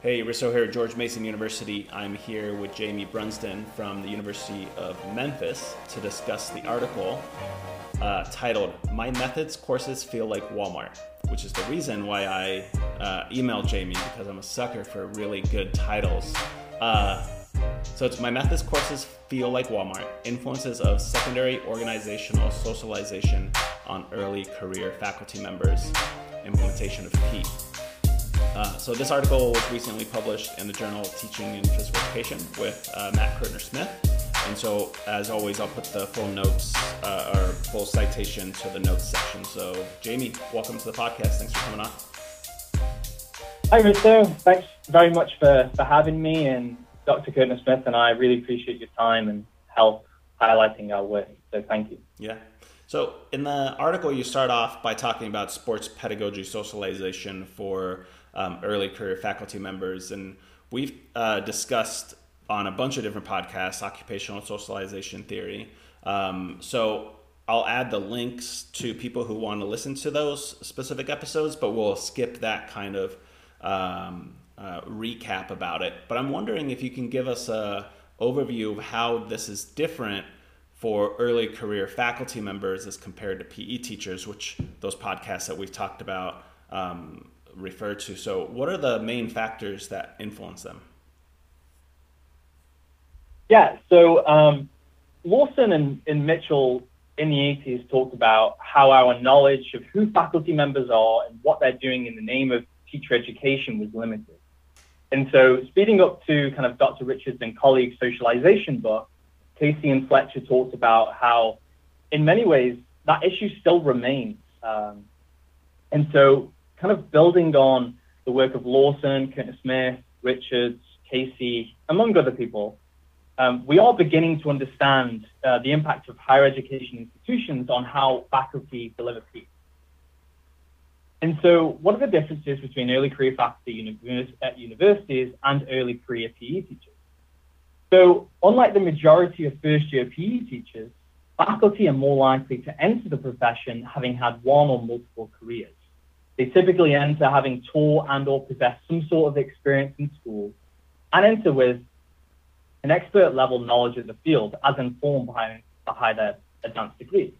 Hey, Risto here at George Mason University. I'm here with Jamie Brunsdon from the University of Memphis to discuss the article uh, titled My Methods Courses Feel Like Walmart, which is the reason why I uh, emailed Jamie because I'm a sucker for really good titles. Uh, so it's My Methods Courses Feel Like Walmart Influences of Secondary Organizational Socialization on Early Career Faculty Members, Implementation of PETE. Uh, so this article was recently published in the Journal Teaching in Physical Education with uh, Matt Curtner-Smith. And so, as always, I'll put the full notes uh, or full citation to the notes section. So, Jamie, welcome to the podcast. Thanks for coming on. Hi, Risto. Thanks very much for, for having me. And Dr. Curtner-Smith and I really appreciate your time and help highlighting our work. So, thank you. Yeah. So, in the article, you start off by talking about sports pedagogy socialization for um, early career faculty members. And we've uh, discussed on a bunch of different podcasts occupational socialization theory. Um, so I'll add the links to people who want to listen to those specific episodes, but we'll skip that kind of um, uh, recap about it. But I'm wondering if you can give us a overview of how this is different for early career faculty members as compared to PE teachers, which those podcasts that we've talked about um, refer to. So, what are the main factors that influence them? Yeah, so um, Lawson and, and Mitchell in the 80s talked about how our knowledge of who faculty members are and what they're doing in the name of teacher education was limited. And so, speeding up to kind of Dr. Richards and colleagues' socialization book, Casey and Fletcher talked about how, in many ways, that issue still remains. Um, and so, kind of building on the work of Lawson, Curtner-Smith, Richards, Casey, among other people, um, we are beginning to understand uh, the impact of higher education institutions on how faculty deliver PETE. And so, what are the differences between early career faculty at universities and early career PE teachers? So, unlike the majority of first year PE teachers, faculty are more likely to enter the profession having had one or multiple careers. They typically enter having taught and or possess some sort of experience in school and enter with an expert level knowledge of the field as informed by, by their advanced degree.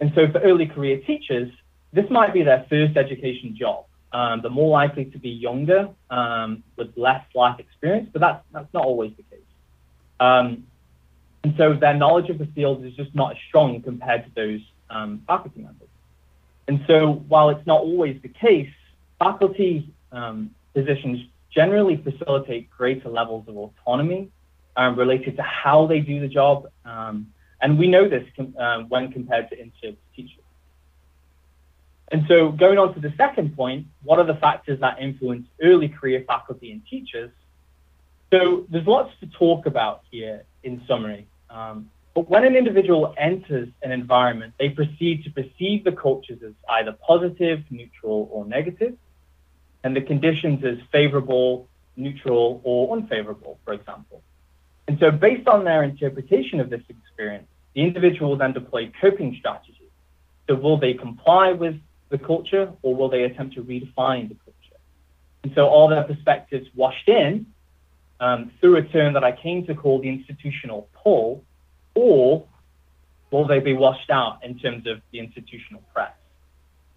And so for early career teachers, this might be their first education job. Um, they're more likely to be younger um, with less life experience, but that's, that's not always the case. Um, and so their knowledge of the field is just not as strong compared to those um, faculty members. And so while it's not always the case, faculty um, positions generally facilitate greater levels of autonomy um, related to how they do the job. Um, and we know this com- uh, when compared to in-service teachers. And so going on to the second point, what are the factors that influence early career faculty and teachers? So there's lots to talk about here in summary. Um, but when an individual enters an environment, they proceed to perceive the cultures as either positive, neutral, or negative, and the conditions as favorable, neutral, or unfavorable, for example. And so, based on their interpretation of this experience, the individual will then deploy coping strategies. So, will they comply with the culture, or will they attempt to redefine the culture? And so, all their perspectives washed in um, through a term that I came to call the institutional pull or will they be washed out in terms of the institutional press?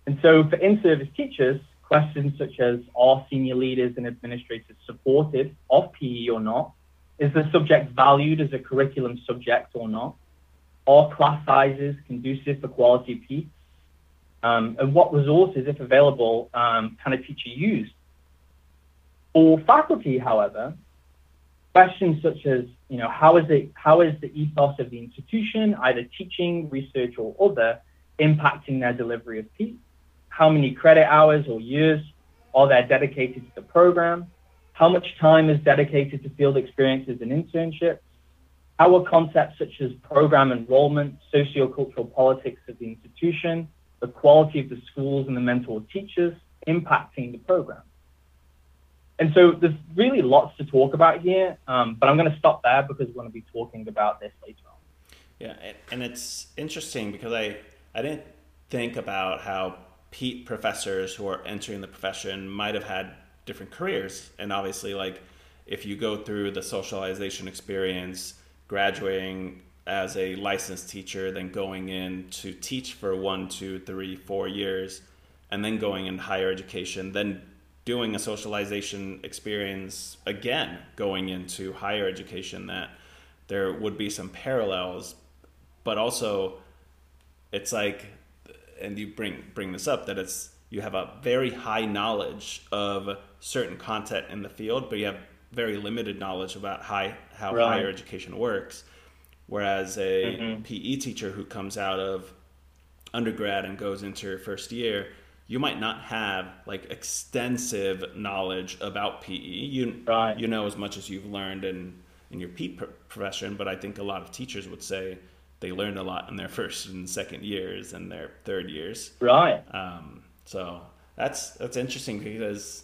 And so for in-service teachers, questions such as are senior leaders and administrators supportive of PE or not? Is the subject valued as a curriculum subject or not? Are class sizes conducive for quality PE? Um, and what resources, if available, um, can a teacher use? For faculty, however, questions such as, you know, how is it, how is the ethos of the institution, either teaching, research, or other, impacting their delivery of PETE? How many credit hours or years are there dedicated to the program? How much time is dedicated to field experiences and internships? How are concepts such as program enrollment, sociocultural politics of the institution, the quality of the schools and the mentor teachers impacting the program? And so there's really lots to talk about here, um, but I'm going to stop there because we're going to be talking about this later on. Yeah, and it's interesting because I, I didn't think about how PETE professors who are entering the profession might have had different careers. And obviously, like if you go through the socialization experience, graduating as a licensed teacher, then going in to teach for one, two, three, four years, and then going into higher education, then doing a socialization experience again, going into higher education, that there would be some parallels, but also it's like, and you bring bring this up that it's you have a very high knowledge of certain content in the field, but you have very limited knowledge about high, how right. higher education works. Whereas a mm-hmm. PE teacher who comes out of undergrad and goes into her first year, you might not have like extensive knowledge about PE. You right. you know as much as you've learned in in your PE profession, but I think a lot of teachers would say they learned a lot in their first and second years and their third years. Right. Um, so that's that's interesting because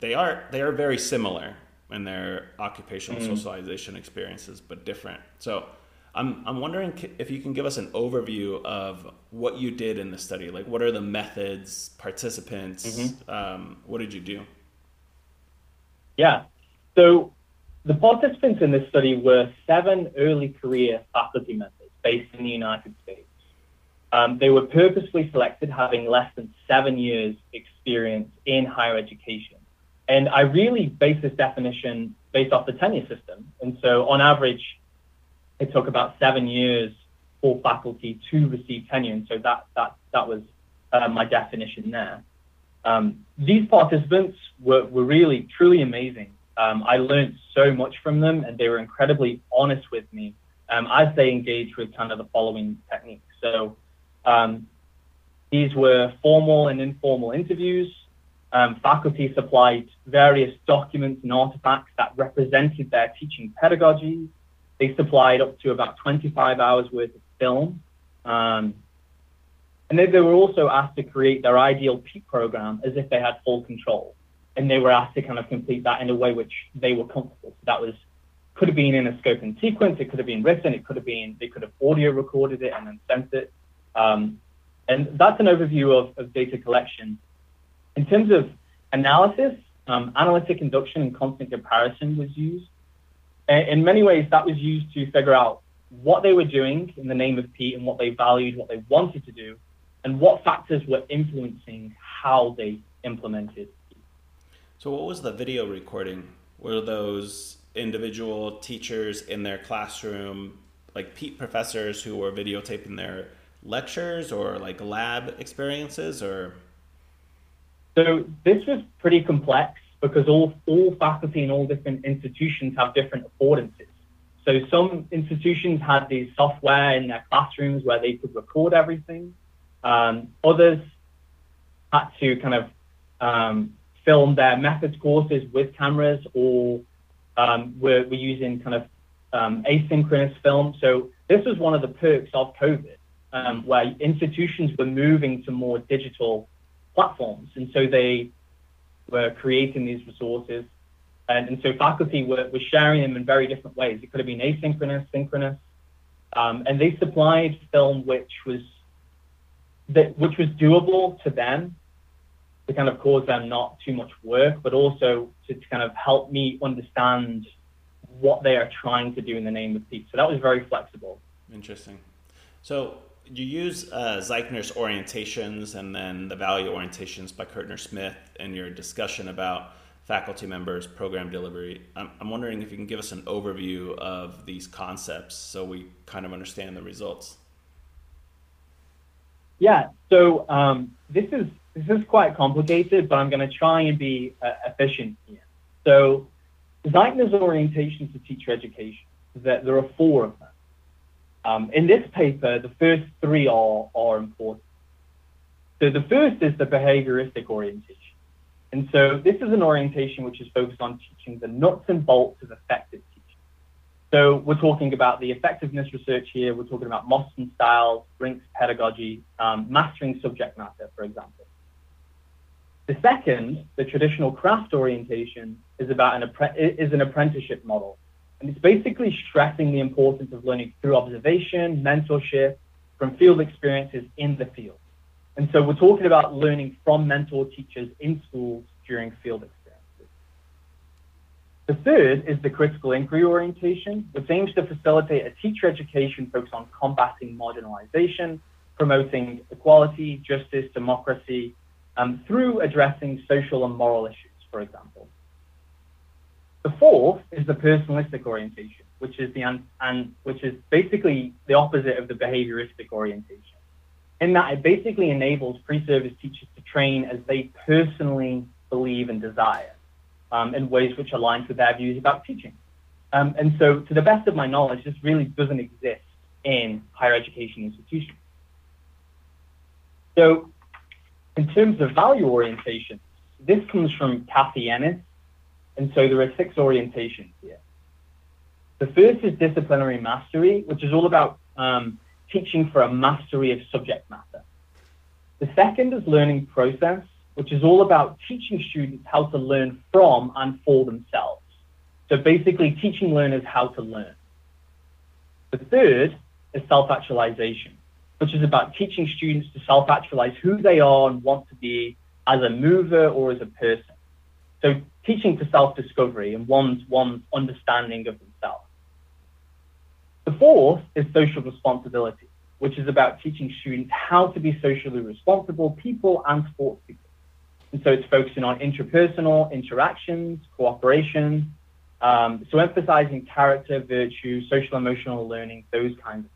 they are they are very similar in their occupational mm. socialization experiences, but different. So I'm I'm wondering if you can give us an overview of what you did in the study. Like, what are the methods, participants? Mm-hmm. Um, what did you do? Yeah. So the participants in this study were seven early career faculty members based in the United States. Um, they were purposely selected having less than seven years experience in higher education. And I really base this definition based off the tenure system. And so on average, it took about seven years for faculty to receive tenure. And so that, that, that was uh, my definition there. Um, these participants were, were really, truly amazing. Um, I learned so much from them, and they were incredibly honest with me um, as they engaged with kind of the following techniques. So um, these were formal and informal interviews um, faculty supplied various documents and artifacts that represented their teaching pedagogy. They supplied up to about 25 hours worth of film. Um, and then they were also asked to create their ideal PETE program as if they had full control. And they were asked to kind of complete that in a way which they were comfortable. So that was could have been in a scope and sequence, it could have been written, it could have been they could have audio recorded it and then sent it. Um, and that's an overview of, of data collection. In terms of analysis, um, analytic induction and constant comparison was used. In many ways, that was used to figure out what they were doing in the name of PETE and what they valued, what they wanted to do, and what factors were influencing how they implemented. So, what was the video recording? Were those individual teachers in their classroom, like PETE professors who were videotaping their lectures or like lab experiences, or so this was pretty complex because all, all faculty and all different institutions have different affordances. So some institutions had these software in their classrooms where they could record everything. Um, others had to kind of um, film their methods courses with cameras or um, using kind of um, asynchronous film. So this was one of the perks of COVID, um, where institutions were moving to more digital platforms. And so they were creating these resources. And, and so faculty were, were sharing them in very different ways. It could have been asynchronous, synchronous. Um, and they supplied film which was that which was doable to them to kind of cause them not too much work, but also to, to kind of help me understand what they are trying to do in the name of PETE. So that was very flexible. Interesting. So you use uh, Zeichner's orientations and then the value orientations by Curtner-Smith in your discussion about faculty members, program delivery. I'm, I'm wondering if you can give us an overview of these concepts so we kind of understand the results. Yeah, so um, this is this is quite complicated, but I'm going to try and be uh, efficient here. So Zeichner's orientations to teacher education, that there are four of them. Um, in this paper, the first three are, are important. So the first is the behavioristic orientation. And so this is an orientation which is focused on teaching the nuts and bolts of effective teaching. So we're talking about the effectiveness research here. We're talking about Mosston styles, Brink's pedagogy, um, mastering subject matter, for example. The second, the traditional craft orientation, is about an, is an apprenticeship model. And it's basically stressing the importance of learning through observation, mentorship, from field experiences in the field. And so we're talking about learning from mentor teachers in schools during field experiences. The third is the critical inquiry orientation, which aims to facilitate a teacher education focused on combating marginalization, promoting equality, justice, democracy, um, through addressing social and moral issues, for example. The fourth is the personalistic orientation, which is the and which is basically the opposite of the behavioristic orientation. In that it basically enables pre-service teachers to train as they personally believe and desire um, in ways which align with their views about teaching. Um, and so, to the best of my knowledge, this really doesn't exist in higher education institutions. So, in terms of value orientation, this comes from Kathy Ennis, and so there are six orientations here. The first is disciplinary mastery, which is all about um, teaching for a mastery of subject matter. The second is learning process, which is all about teaching students how to learn from and for themselves. So basically, teaching learners how to learn. The third is self actualization, which is about teaching students to self actualize who they are and want to be as a mover or as a person. So, teaching to self discovery and one's, one's understanding of themselves. The fourth is social responsibility, which is about teaching students how to be socially responsible people and sports people. And so it's focusing on interpersonal interactions, cooperation, um, so emphasizing character, virtue, social emotional learning, those kinds of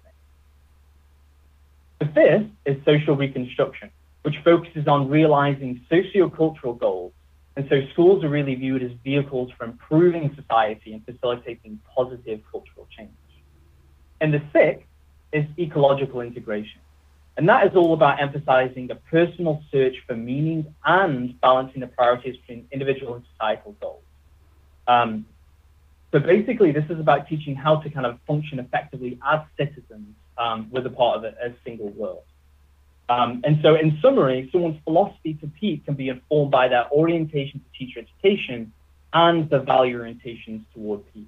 things. The fifth is social reconstruction, which focuses on realizing sociocultural goals. And so schools are really viewed as vehicles for improving society and facilitating positive cultural change. And the sixth is ecological integration. And that is all about emphasizing a personal search for meaning and balancing the priorities between individual and societal goals. Um, so basically, this is about teaching how to kind of function effectively as citizens um, with a part of a, a single world. Um, and so, in summary, someone's philosophy to PETE can be informed by their orientation to teacher education and the value orientations toward PETE.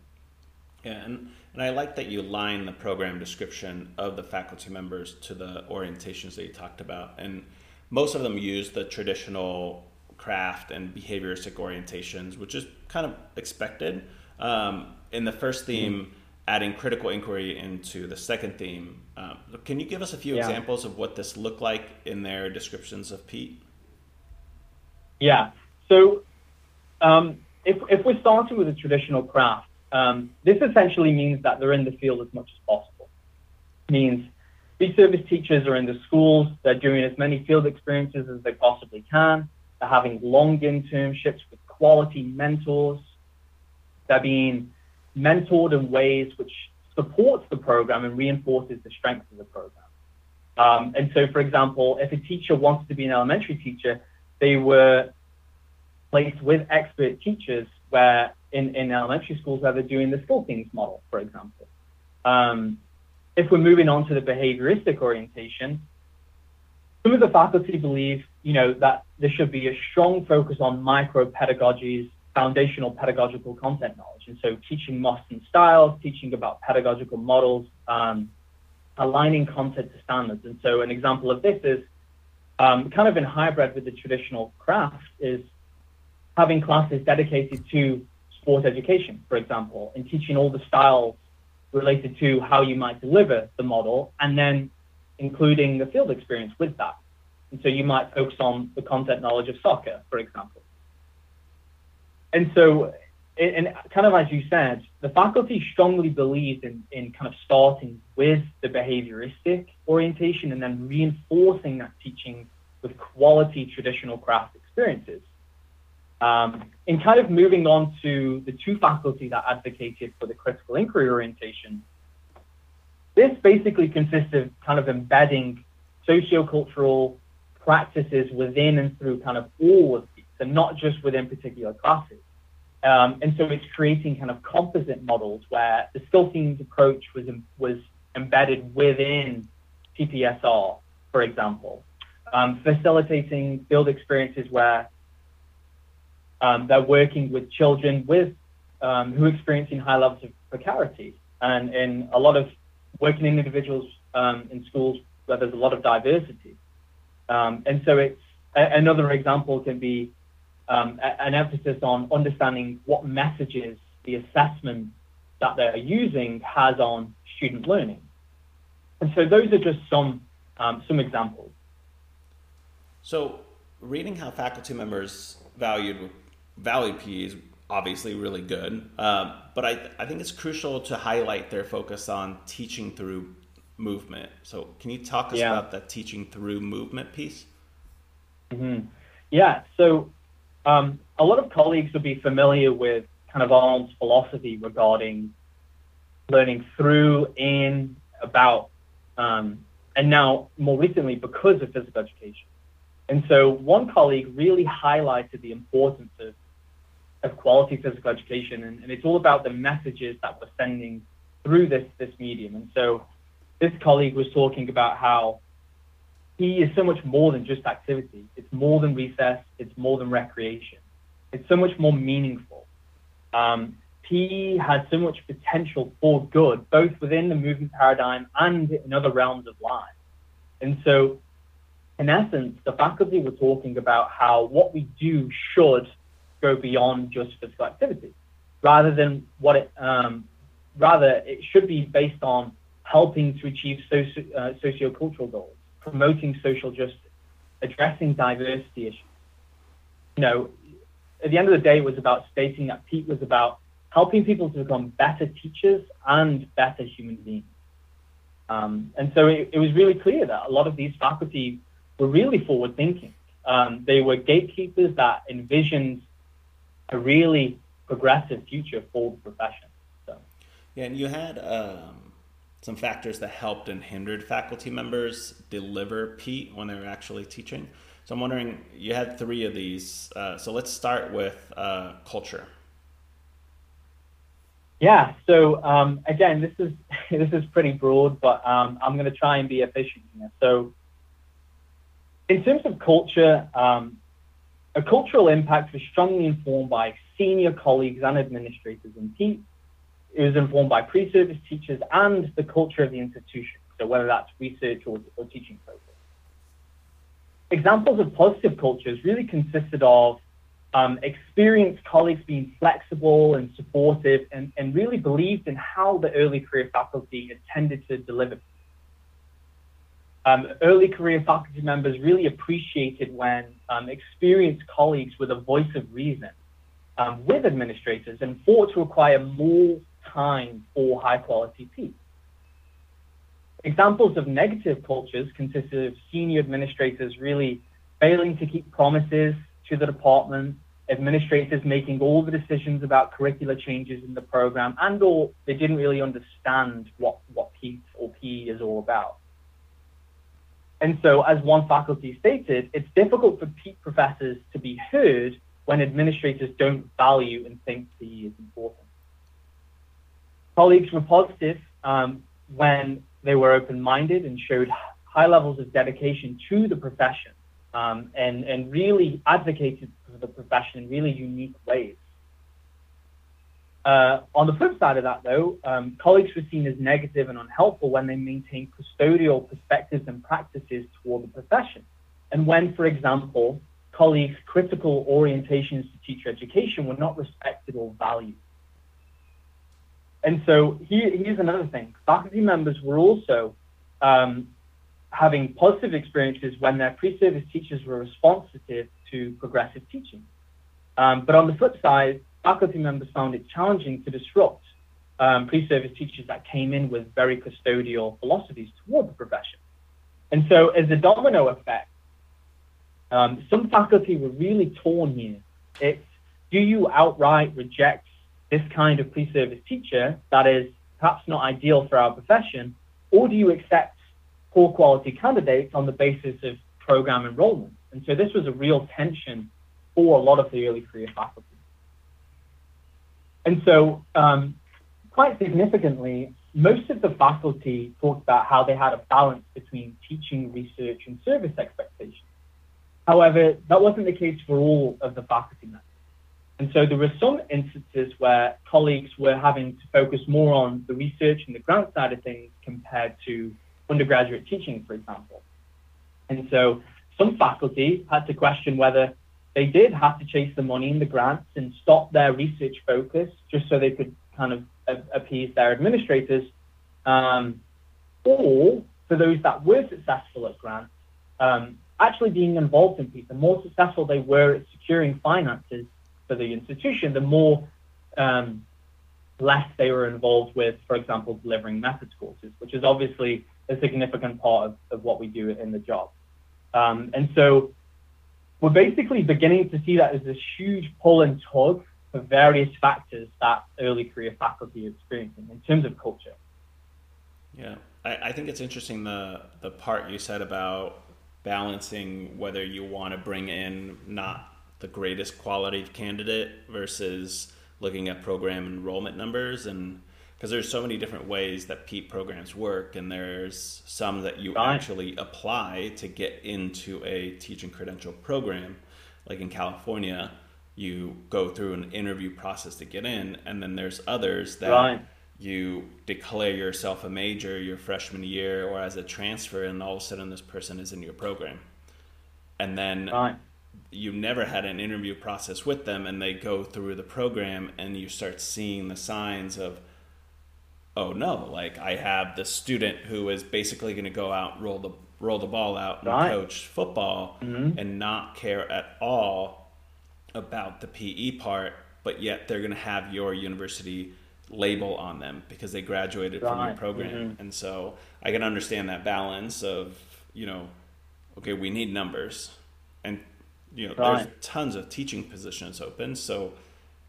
Yeah, and and I like that you line the program description of the faculty members to the orientations that you talked about. And most of them use the traditional craft and behavioristic orientations, which is kind of expected. Um, in the first theme. Adding critical inquiry into the second theme. Um, can you give us a few yeah. examples of what this looked like in their descriptions of PETE? Yeah. So um, if, if we're starting with a traditional craft, um, this essentially means that they're in the field as much as possible. It means these service teachers are in the schools, they're doing as many field experiences as they possibly can, they're having long internships with quality mentors, they're being mentored in ways which supports the program and reinforces the strength of the program. Um, and so, for example, if a teacher wants to be an elementary teacher, they were placed with expert teachers where in, in elementary schools where they're doing the Skills model, for example. Um, if we're moving on to the behavioristic orientation, some of the faculty believe, you know, that there should be a strong focus on micro pedagogies, foundational pedagogical content knowledge. And so teaching and styles, teaching about pedagogical models, um, aligning content to standards. And so an example of this is um, kind of in hybrid with the traditional craft is having classes dedicated to sport education, for example, and teaching all the styles related to how you might deliver the model, and then including the field experience with that. And so you might focus on the content knowledge of soccer, for example. And so, and kind of as you said, the faculty strongly believed in, in kind of starting with the behavioristic orientation and then reinforcing that teaching with quality traditional craft experiences. Um, in kind of moving on to the two faculty that advocated for the critical inquiry orientation, this basically consists of kind of embedding sociocultural practices within and through kind of all of these, and not just within particular classes. Um, and so it's creating kind of composite models where the skill themes approach was was embedded within TPSR, for example, um, facilitating build experiences where um, they're working with children with um, who are experiencing high levels of precarity, and in a lot of working in individuals um, in schools where there's a lot of diversity. Um, and so it's a, another example can be um, a, an emphasis on understanding what messages the assessment that they're using has on student learning. And so those are just some um, some examples. So reading how faculty members valued valued PE is obviously really good, um, but I, I think it's crucial to highlight their focus on teaching through movement. So can you talk us yeah. about that teaching through movement piece? Mm-hmm. Yeah. So um, a lot of colleagues will be familiar with kind of Arnold's philosophy regarding learning through, in, about, um, and now more recently because of physical education. And so one colleague really highlighted the importance of, of quality physical education, and, and it's all about the messages that we're sending through this, this medium. And so this colleague was talking about how PE is so much more than just activity. It's more than recess. It's more than recreation. It's so much more meaningful. Um, PE has so much potential for good, both within the movement paradigm and in other realms of life. And so, in essence, the faculty were talking about how what we do should go beyond just physical activity, rather than what it, um, rather it should be based on helping to achieve socio, uh, sociocultural goals promoting social justice, addressing diversity issues. You know, at the end of the day, it was about stating that PETE was about helping people to become better teachers and better human beings. Um, and so it, it, was really clear that a lot of these faculty were really forward thinking. Um, they were gatekeepers that envisioned a really progressive future for the profession. So. Yeah, and you had um, some factors that helped and hindered faculty members deliver PETE when they were actually teaching. So I'm wondering, you had three of these. Uh, so let's start with uh, culture. Yeah. So um, again, this is this is pretty broad, but um, I'm going to try and be efficient here. So in terms of culture, um, a cultural impact was strongly informed by senior colleagues and administrators in PETE it was informed by pre-service teachers and the culture of the institution, so whether that's research or, or teaching focus. Examples of positive cultures really consisted of um, experienced colleagues being flexible and supportive and, and really believed in how the early career faculty intended to deliver. Um, early career faculty members really appreciated when um, experienced colleagues were the voice of reason um, with administrators and fought to acquire more time for high quality PETE. Examples of negative cultures consisted of senior administrators really failing to keep promises to the department, administrators making all the decisions about curricular changes in the program, and or they didn't really understand what, what PETE or PE is all about. And so, as one faculty stated, it's difficult for PETE professors to be heard when administrators don't value and think PE is important. Colleagues were positive um, when they were open-minded and showed high levels of dedication to the profession um, and, and really advocated for the profession in really unique ways. Uh, on the flip side of that, though, um, colleagues were seen as negative and unhelpful when they maintained custodial perspectives and practices toward the profession. And when, for example, colleagues' critical orientations to teacher education were not respected or valued. And so here, here's another thing. Faculty members were also um, having positive experiences when their pre-service teachers were responsive to progressive teaching. Um, but on the flip side, faculty members found it challenging to disrupt um, pre-service teachers that came in with very custodial philosophies toward the profession. And so as a domino effect, um, some faculty were really torn here. It's do you outright reject this kind of pre-service teacher that is perhaps not ideal for our profession, or do you accept poor quality candidates on the basis of program enrollment? And so this was a real tension for a lot of the early career faculty. And so, um, quite significantly, most of the faculty talked about how they had a balance between teaching, research, and service expectations. However, that wasn't the case for all of the faculty members. And so there were some instances where colleagues were having to focus more on the research and the grant side of things compared to undergraduate teaching, for example. And so some faculty had to question whether they did have to chase the money and the grants and stop their research focus just so they could kind of appease their administrators. Um, or for those that were successful at grants, um, actually being involved in the more successful they were at securing finances for the institution, the more um, less they were involved with, for example, delivering methods courses, which is obviously a significant part of, of what we do in the job. Um, and so we're basically beginning to see that as this huge pull and tug for various factors that early career faculty are experiencing in terms of culture. Yeah, I, I think it's interesting the the part you said about balancing whether you want to bring in not the greatest quality candidate versus looking at program enrollment numbers and because there's so many different ways that PETE programs work, and there's some that you right. actually apply to get into a teaching credential program. Like in California, you go through an interview process to get in, and then there's others that right. you declare yourself a major your freshman year or as a transfer, and all of a sudden this person is in your program. And then right. You never had an interview process with them, and they go through the program, and you start seeing the signs of oh no, like I have the student who is basically going to go out roll the roll the ball out and right. coach football mm-hmm. and not care at all about the PE part, but yet they're going to have your university label on them because they graduated right. from your program. Mm-hmm. And so I can understand that balance of, you know, okay, we need numbers. And you know, right. there's tons of teaching positions open, so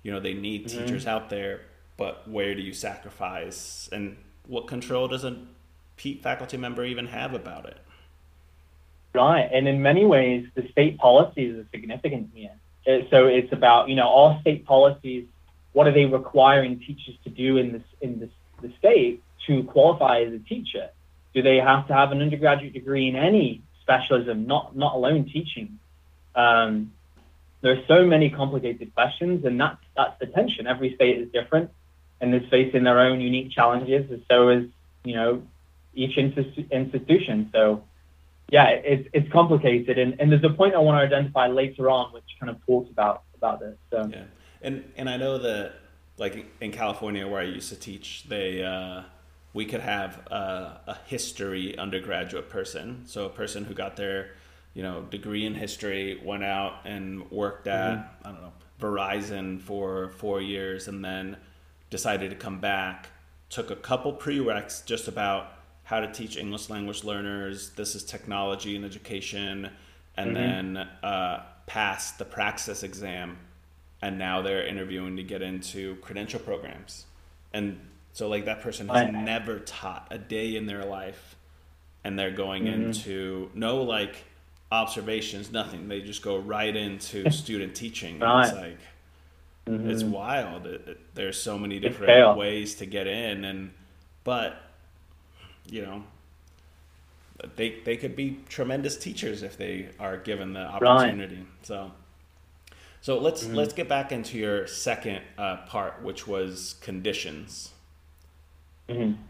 you know, they need mm-hmm. teachers out there but where do you sacrifice and what control does a faculty member even have about it? Right, and in many ways, the state policies are significant here. Uh, so it's about you know all state policies. What are they requiring teachers to do in this in this the state to qualify as a teacher? Do they have to have an undergraduate degree in any specialism, not not alone teaching? Um, there are so many complicated questions, and that's that's the tension. Every state is different and is facing their own unique challenges, and so is you know each institution. So yeah, it's it's complicated, and, and there's a point I want to identify later on, which kind of talks about about this. So yeah, and and I know that like in California where I used to teach, they uh, we could have a, a history undergraduate person, so a person who got their you know degree in history, went out and worked at mm-hmm. I don't know Verizon for four years, and then decided to come back, took a couple prereqs just about how to teach English language learners. This is technology and education, and mm-hmm. then uh, passed the praxis exam, and now they're interviewing to get into credential programs. And so, like that person has never taught a day in their life, and they're going mm-hmm. into no like observations, nothing. They just go right into student teaching. Right. It's like Mm-hmm. It's wild. It, it, there's so many different ways to get in, and but you know they they could be tremendous teachers if they are given the opportunity. Right. So so let's mm-hmm. let's get back into your second uh, part, which was conditions. Mm-hmm.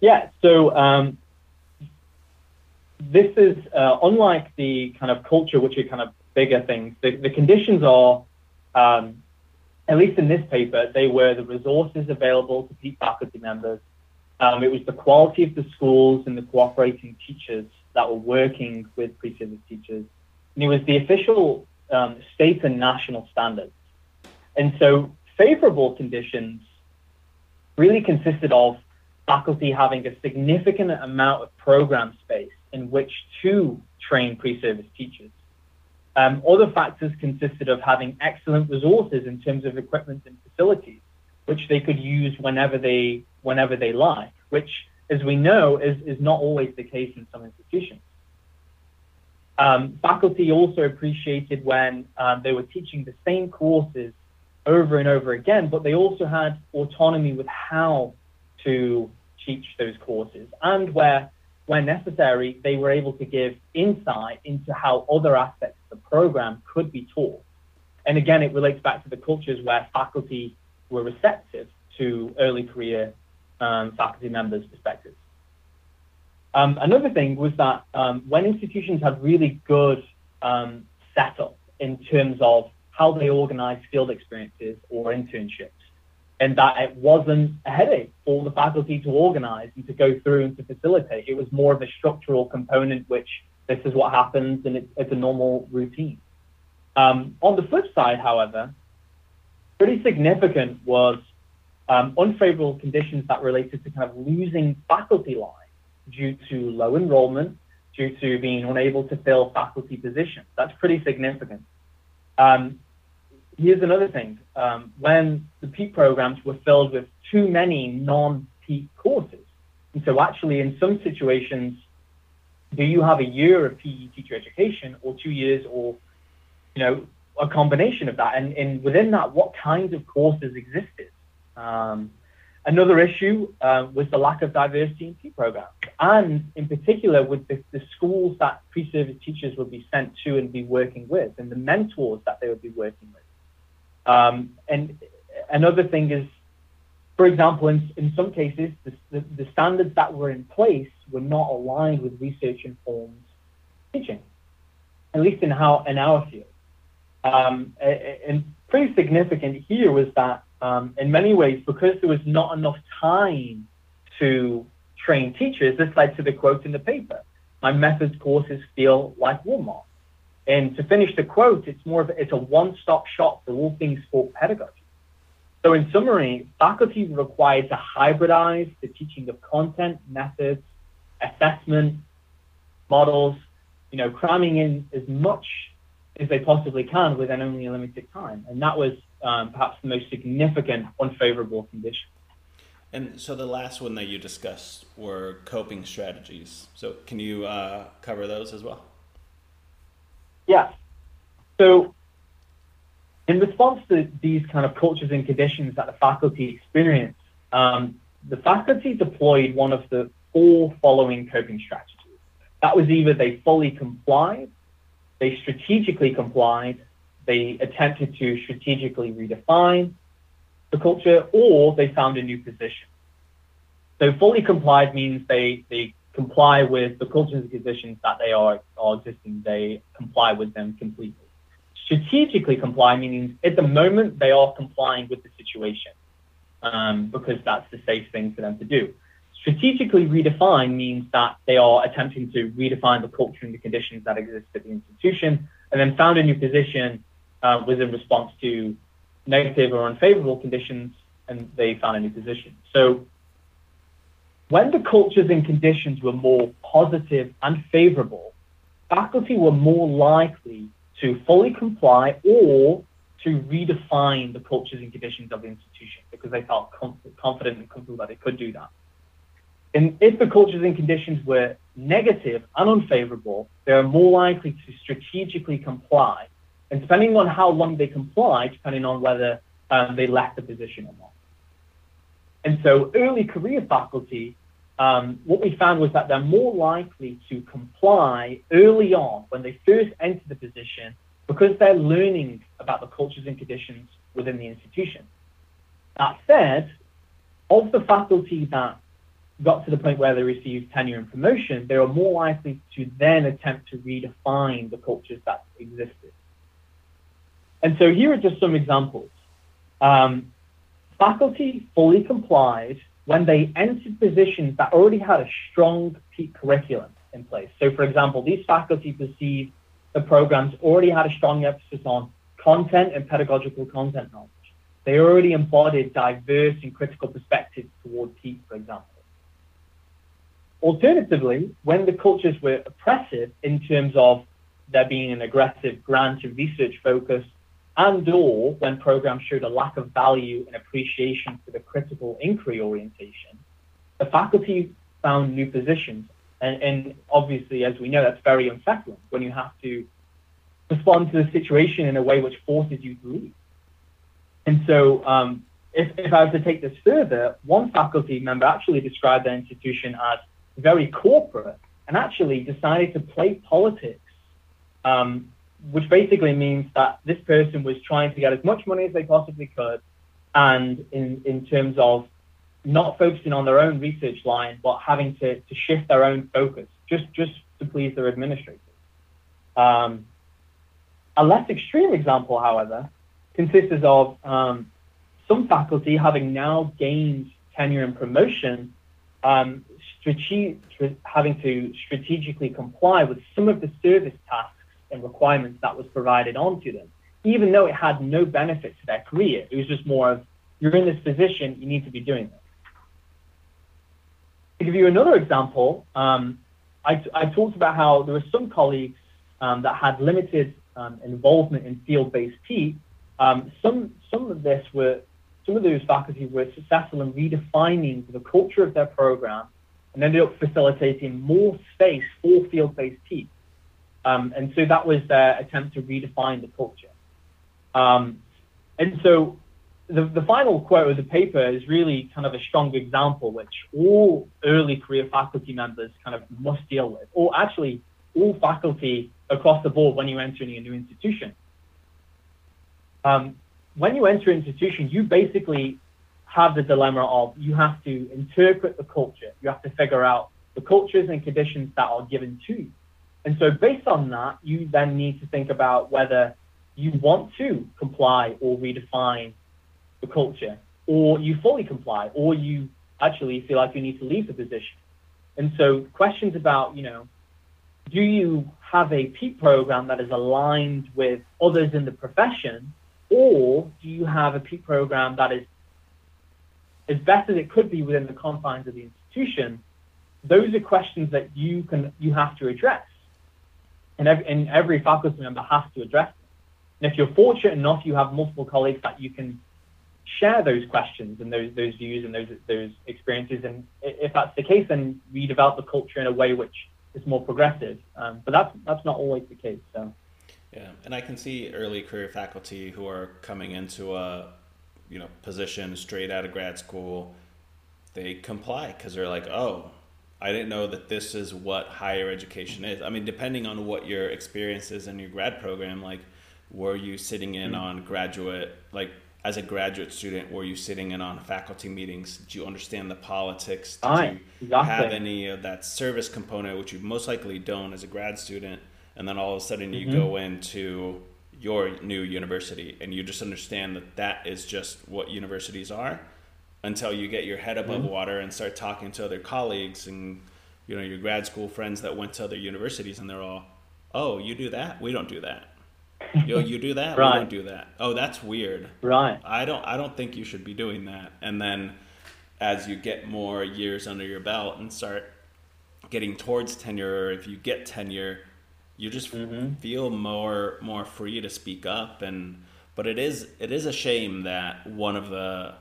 Yeah. So um, this is uh, unlike the kind of culture, which are kind of bigger things. The, the conditions are um, at least in this paper, they were the resources available to PETE faculty members. Um, it was the quality of the schools and the cooperating teachers that were working with pre-service teachers. And it was the official um, state and national standards. And so favorable conditions really consisted of faculty having a significant amount of program space in which to train pre-service teachers. Um, other factors consisted of having excellent resources in terms of equipment and facilities, which they could use whenever they whenever they like, which, as we know, is, is not always the case in some institutions. Um, faculty also appreciated when um, they were teaching the same courses over and over again, but they also had autonomy with how to teach those courses and where when necessary, they were able to give insight into how other aspects of the program could be taught. And again, it relates back to the cultures where faculty were receptive to early career um, faculty members' perspectives. Um, another thing was that um, when institutions had really good um, setup in terms of how they organize field experiences or internships, and that it wasn't a headache for the faculty to organize and to go through and to facilitate. It was more of a structural component, which this is what happens and it, it's a normal routine. Um, on the flip side, however, pretty significant was um, unfavorable conditions that related to kind of losing faculty lines due to low enrollment, due to being unable to fill faculty positions. That's pretty significant. Um, here's another thing. Um, when the PETE programs were filled with too many non-PETE courses, and so actually in some situations, do you have a year of PE teacher education or two years or, you know, a combination of that? And, and within that, what kinds of courses existed? Um, another issue uh, was the lack of diversity in PETE programs, and in particular with the, the schools that pre-service teachers would be sent to and be working with, and the mentors that they would be working with. Um, and another thing is, for example, in, in some cases, the, the, the standards that were in place were not aligned with research-informed teaching, at least in how in our field. Um, and pretty significant here was that um, in many ways, because there was not enough time to train teachers, this led to the quote in the paper. My methods courses feel like Walmart. And to finish the quote, it's more of a, it's a one-stop shop for all things sport pedagogy. So in summary, faculty were required to hybridize the teaching of content, methods, assessment, models, you know, cramming in as much as they possibly can within only a limited time. And that was um, perhaps the most significant unfavorable condition. And so the last one that you discussed were coping strategies. So can you uh, cover those as well? Yeah. So in response to these kind of cultures and conditions that the faculty experience, um, the faculty deployed one of the four following coping strategies. That was either they fully complied, they strategically complied, they attempted to strategically redefine the culture, or they found a new position. So fully complied means they, they comply with the cultures and conditions that they are, are existing. They comply with them completely. Strategically comply meaning at the moment they are complying with the situation um, because that's the safe thing for them to do. Strategically redefine means that they are attempting to redefine the culture and the conditions that exist at the institution and then found a new position uh, was in response to negative or unfavorable conditions and they found a new position. So when the cultures and conditions were more positive and favorable, faculty were more likely to fully comply or to redefine the cultures and conditions of the institution because they felt confident and comfortable that they could do that. And if the cultures and conditions were negative and unfavorable, they are more likely to strategically comply. And depending on how long they comply, depending on whether um, they left the position or not. And so early career faculty, um, what we found was that they're more likely to comply early on when they first enter the position because they're learning about the cultures and conditions within the institution. That said, of the faculty that got to the point where they received tenure and promotion, they were more likely to then attempt to redefine the cultures that existed. And so here are just some examples. Um, faculty fully complied when they entered positions that already had a strong PETE curriculum in place. So, for example, these faculty perceived the programs already had a strong emphasis on content and pedagogical content knowledge. They already embodied diverse and critical perspectives toward PETE, for example. Alternatively, when the cultures were oppressive in terms of there being an aggressive grant and research focus and or when programs showed a lack of value and appreciation for the critical inquiry orientation, the faculty found new positions. And, and obviously, as we know, that's very unsettling when you have to respond to the situation in a way which forces you to leave. And so, um, if, if I was to take this further, one faculty member actually described their institution as very corporate and actually decided to play politics um, which basically means that this person was trying to get as much money as they possibly could, and in in terms of not focusing on their own research line, but having to, to shift their own focus just just to please their administrators. Um, A less extreme example, however, consists of um, some faculty having now gained tenure and promotion, um, strate- having to strategically comply with some of the service tasks and requirements that was provided onto them, even though it had no benefit to their career. It was just more of, you're in this position, you need to be doing this. To give you another example, um, I, I, talked about how there were some colleagues um, that had limited um, involvement in field-based PETE. Um, some, some of this were, some of those faculty were successful in redefining the culture of their program and ended up facilitating more space for field-based PETE. Um, and so that was their attempt to redefine the culture. Um, and so the, the final quote of the paper is really kind of a strong example, which all early career faculty members kind of must deal with, or actually all faculty across the board when you enter a new institution. Um, when you enter an institution, you basically have the dilemma of you have to interpret the culture. You have to figure out the cultures and conditions that are given to you. And so based on that, you then need to think about whether you want to comply or redefine the culture, or you fully comply, or you actually feel like you need to leave the position. And so questions about, you know, do you have a PETE program that is aligned with others in the profession, or do you have a PETE program that is as best as it could be within the confines of the institution? Those are questions that you can you have to address, and every, and every faculty member has to address it. and if you're fortunate enough, you have multiple colleagues that you can share those questions and those those views and those those experiences. And if that's the case, then we develop the culture in a way which is more progressive. Um, but that's that's not always the case. So. Yeah, and I can see early career faculty who are coming into a you know position straight out of grad school. They comply because they're like, oh, I didn't know that this is what higher education is. I mean, depending on what your experience is in your grad program, like were you sitting in mm-hmm. on graduate like as a graduate student were you sitting in on faculty meetings did you understand the politics Aye, you exactly. have any of that service component which you most likely don't as a grad student and then all of a sudden you mm-hmm. go into your new university and you just understand that that is just what universities are until you get your head above mm-hmm. water and start talking to other colleagues and you know your grad school friends that went to other universities and they're all oh you do that we don't do that Yo, you do that? right. We don't do that. Oh, that's weird. Right. I don't. I don't think you should be doing that. And then, as you get more years under your belt and start getting towards tenure, or if you get tenure, you just mm-hmm. feel more more free to speak up. And but it is it is a shame that one of the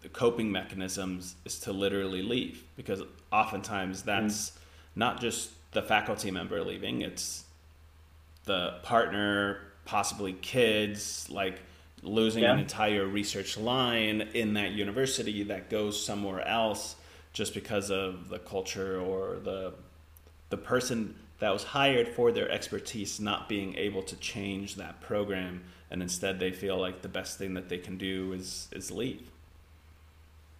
the coping mechanisms is to literally leave because oftentimes that's mm. not just the faculty member leaving it's the partner, possibly kids, like losing yeah. an entire research line in that university that goes somewhere else just because of the culture or the the person that was hired for their expertise not being able to change that program and instead they feel like the best thing that they can do is is leave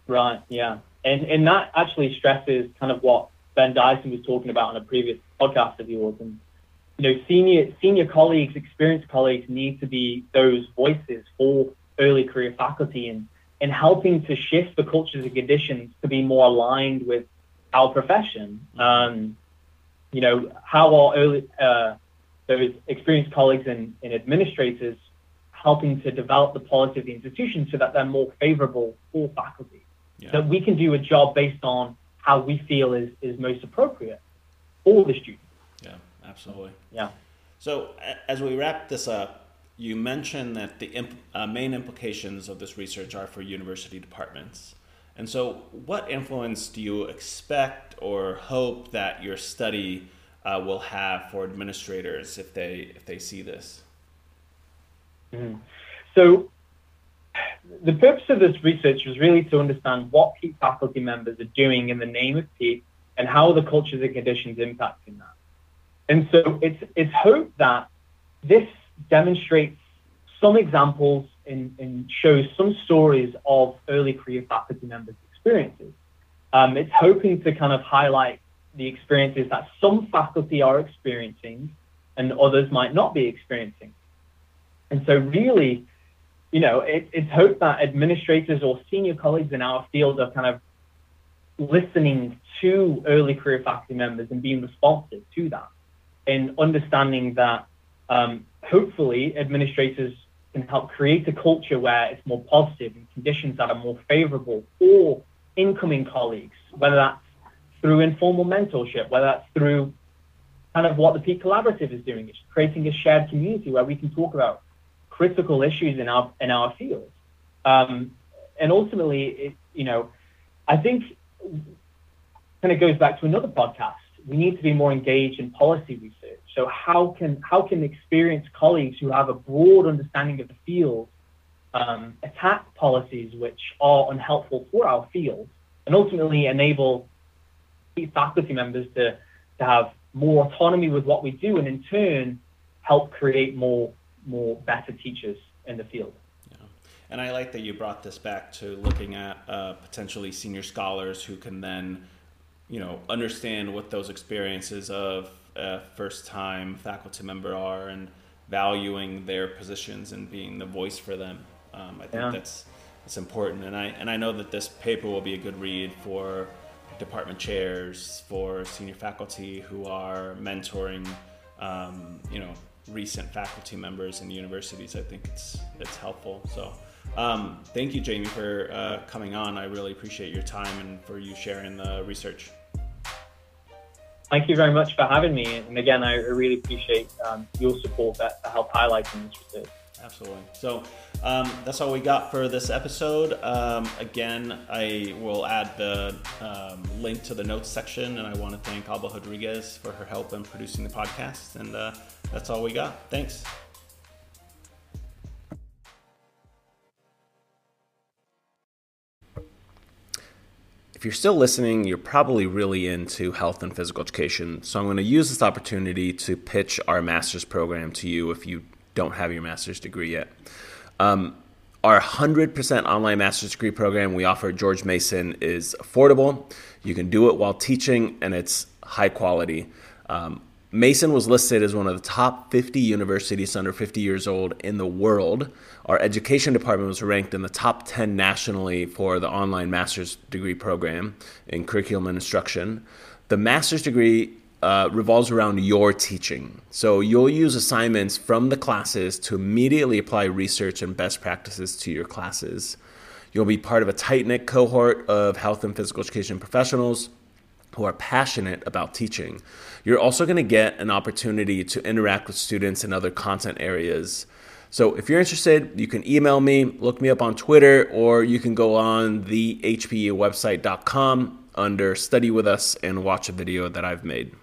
right yeah and and that actually stresses kind of what ben dyson was talking about on a previous podcast of yours and you know, senior senior colleagues, experienced colleagues need to be those voices for early career faculty and and helping to shift the cultures and conditions to be more aligned with our profession. Um, you know, how are early uh, those experienced colleagues and, and administrators helping to develop the policy of the institution so that they're more favorable for faculty. Yeah. That we can do a job based on how we feel is, is most appropriate for the student Yeah, absolutely. Yeah. So as we wrap this up, you mentioned that the imp- uh, main implications of this research are for university departments. And so, what influence do you expect or hope that your study uh, will have for administrators if they if they see this? Mm-hmm. So, the purpose of this research was really to understand what PETE faculty members are doing in the name of PETE and how the cultures and conditions impacting that. And so it's, it's hoped that this demonstrates some examples and, and shows some stories of early career faculty members' experiences. Um, it's hoping to kind of highlight the experiences that some faculty are experiencing and others might not be experiencing. And so, really, you know, it, it's hoped that administrators or senior colleagues in our field are kind of listening to early career faculty members and being responsive to that and understanding that um, hopefully administrators can help create a culture where it's more positive and conditions that are more favorable for incoming colleagues, whether that's through informal mentorship, whether that's through kind of what the Peak Collaborative is doing, it's creating a shared community where we can talk about critical issues in our in our field. Um, and ultimately, it, you know, I think kind of goes back to another podcast. We need to be more engaged in policy research. So how can how can experienced colleagues who have a broad understanding of the field um, attack policies which are unhelpful for our field, and ultimately enable faculty members to to have more autonomy with what we do, and in turn help create more more better teachers in the field. Yeah. And I like that you brought this back to looking at uh, potentially senior scholars who can then, you know, understand what those experiences of a first time faculty member are and valuing their positions and being the voice for them. Um, I think yeah. that's that's important. And I and I know that this paper will be a good read for department chairs, for senior faculty who are mentoring, um, you know, recent faculty members in universities. I think it's it's helpful. So. Um, thank you, Jamie, for uh, coming on. I really appreciate your time and for you sharing the research. Thank you very much for having me. And again, I really appreciate um, your support that, to help highlighting this research. Absolutely. So um, that's all we got for this episode. Um, again, I will add the um, link to the notes section, and I want to thank Alba Rodriguez for her help in producing the podcast. And uh, that's all we got. Thanks. If you're still listening, you're probably really into health and physical education. So I'm going to use this opportunity to pitch our master's program to you if you don't have your master's degree yet. Um, our 100% online master's degree program we offer at George Mason is affordable. You can do it while teaching, and it's high quality. Um, Mason was listed as one of the top 50 universities under 50 years old in the world. Our education department was ranked in the top 10 nationally for the online master's degree program in curriculum and instruction. The master's degree uh, revolves around your teaching. So you'll use assignments from the classes to immediately apply research and best practices to your classes. You'll be part of a tight knit cohort of health and physical education professionals who are passionate about teaching. You're also going to get an opportunity to interact with students in other content areas. So if you're interested, you can email me, look me up on Twitter, or you can go on the hpewebsite.com under study with us and watch a video that I've made.